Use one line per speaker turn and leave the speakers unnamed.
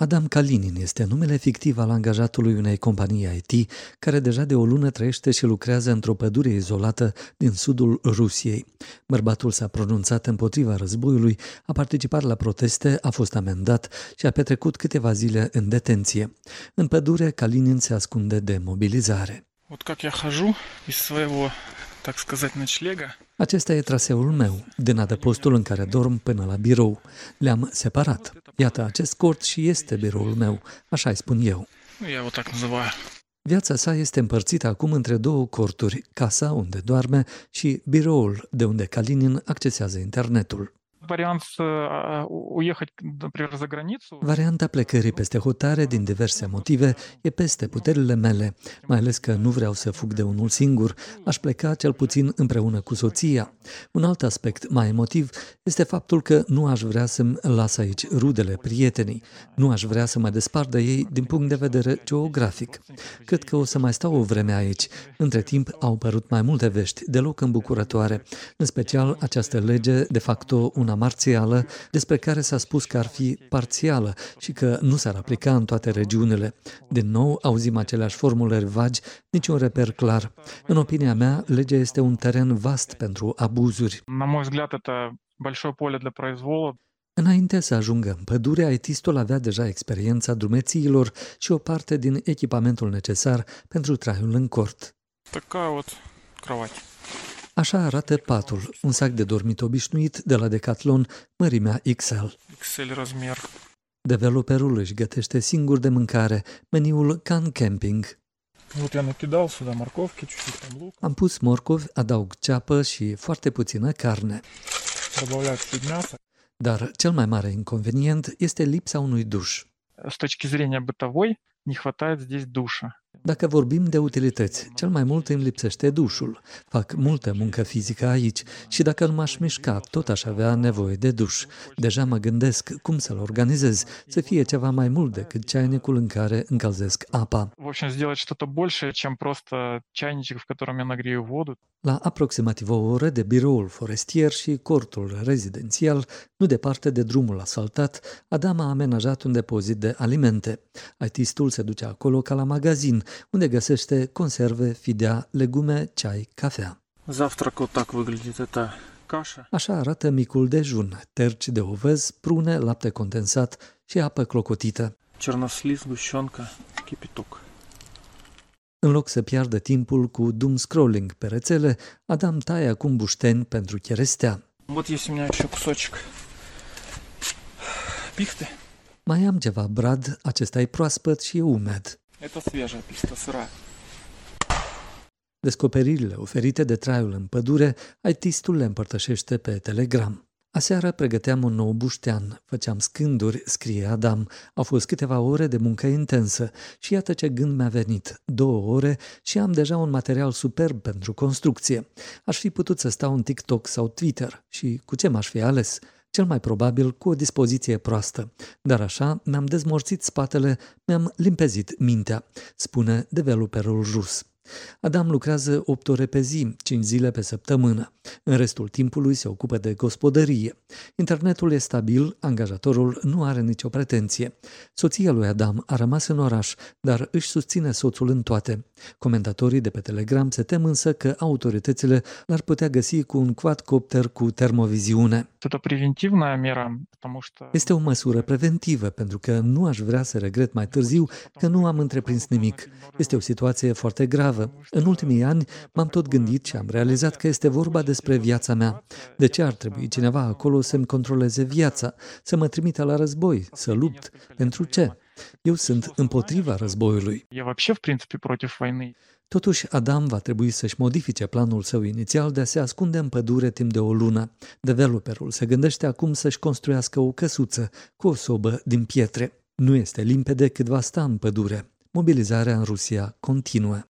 Adam Kalinin este numele fictiv al angajatului unei companii IT care deja de o lună trăiește și lucrează într-o pădure izolată din sudul Rusiei. Bărbatul s-a pronunțat împotriva războiului, a participat la proteste, a fost amendat și a petrecut câteva zile în detenție. În pădure, Kalinin se ascunde de mobilizare.
Вот как я хожу из своего, так сказать, ночлега.
Acesta e traseul meu, din adăpostul în care dorm până la birou. Le-am separat. Iată, acest cort și este biroul meu, așa îi spun eu.
Ну, я его так называю.
Viața sa este împărțită acum între două corturi, casa unde doarme și biroul de unde Kalinin accesează internetul.
Вариант с, а, у- уехать, например, за границу.
Varianta plecării peste hotare, din diverse motive, e peste puterile mele, mai ales că nu vreau să fug de unul singur, aș pleca cel puțin împreună cu soția. Un alt aspect mai emotiv este faptul că nu aș vrea să-mi las aici rudele, prietenii, nu aș vrea să mă despart de ei din punct de vedere geografic. Cred că o să mai stau o vreme aici. Între timp au apărut mai multe vești, deloc îmbucurătoare, în special această lege, de facto una marțială, despre care s-a spus că ar fi parțială și că nu s-ar aplica în toate regiunile. Din nou auzim aceleași formulări vagi, niciun reper clar. În opinia mea, legea este un teren vast pentru abuzuri.
На мой взгляд, это большое поле для произвола.
Înainte să ajungă în pădure, aitistul avea deja experiența drumețiilor și o parte din echipamentul necesar pentru traiul în cort.
Такая вот кровать.
Așa arată patul, un sac de dormit obișnuit de la Decathlon, mărimea XL.
XL размер.
Developerul își gătește singur de mâncare, meniul Can Camping.
Вот я накидал сюда морковки, чуть-чуть там лук.
Am pus morcovi, adaug ceapă și foarte puțină carne.
Добавляю чуть мяса.
Dar cel mai mare inconvenient este lipsa unui duș.
С точки зрения бытовой не хватает здесь душа.
Dacă vorbim de utilități, cel mai mult îmi lipsește dușul. Fac multă muncă fizică aici și dacă nu m-aș mișca, tot aș avea nevoie de duș. Deja mă gândesc cum să-l organizez, să fie ceva mai mult decât ceainicul în care încălzesc apa. La aproximativ o oră de biroul forestier și cortul rezidențial, nu departe de drumul asfaltat, Adam a amenajat un depozit de alimente. Artistul se duce acolo ca la magazin, unde găsește conserve, fidea, legume, ceai, cafea.
Завтрак вот так выглядит. Это каша.
Așa arată micul dejun, terci de ovăz, prune, lapte condensat și apă clocotită.
Чернослив, сгущенка, кипяток.
În loc să piardă timpul cu doom scrolling pe rețele, Adam taie acum bușteni pentru cherestea.
Вот есть у меня еще кусочек пихты.
Mai am ceva brad, acesta e proaspăt și e umed.
Это свежая пихта, сырая.
Descoperirile oferite de traiul în pădure, artistul le împărtășește pe Telegram. Aseară pregăteam un nou buștean, făceam scânduri, scrie Adam. Au fost câteva ore de muncă intensă și iată ce gând mi-a venit. Două ore și am deja un material superb pentru construcție. Aș fi putut să stau în TikTok sau Twitter și cu ce m-aș fi ales? Cel mai probabil cu o dispoziție proastă. Dar așa mi-am dezmorțit spatele, mi-am limpezit mintea, spune developerul rus. Adam lucrează 8 ore pe zi, 5 zile pe săptămână. În restul timpului se ocupă de gospodărie. Internetul e stabil, angajatorul nu are nicio pretenție. Soția lui Adam a rămas în oraș, dar își susține soțul în toate. Comentatorii de pe Telegram se tem însă că autoritățile l-ar putea găsi cu un quadcopter cu termoviziune. Este o măsură preventivă, pentru că nu aș vrea să regret mai târziu că nu am întreprins nimic. Este o situație foarte gravă grozavă. În ultimii ani m-am tot gândit și am realizat că este vorba despre viața mea. De ce ar trebui cineva acolo să-mi controleze viața, să mă trimită la război, să lupt? Pentru ce? Eu sunt împotriva războiului. Totuși, Adam va trebui să-și modifice planul său inițial de a se ascunde în pădure timp de o lună. Developerul se gândește acum să-și construiască o căsuță cu o sobă din pietre. Nu este limpede cât va sta în pădure. Mobilizarea în Rusia continuă.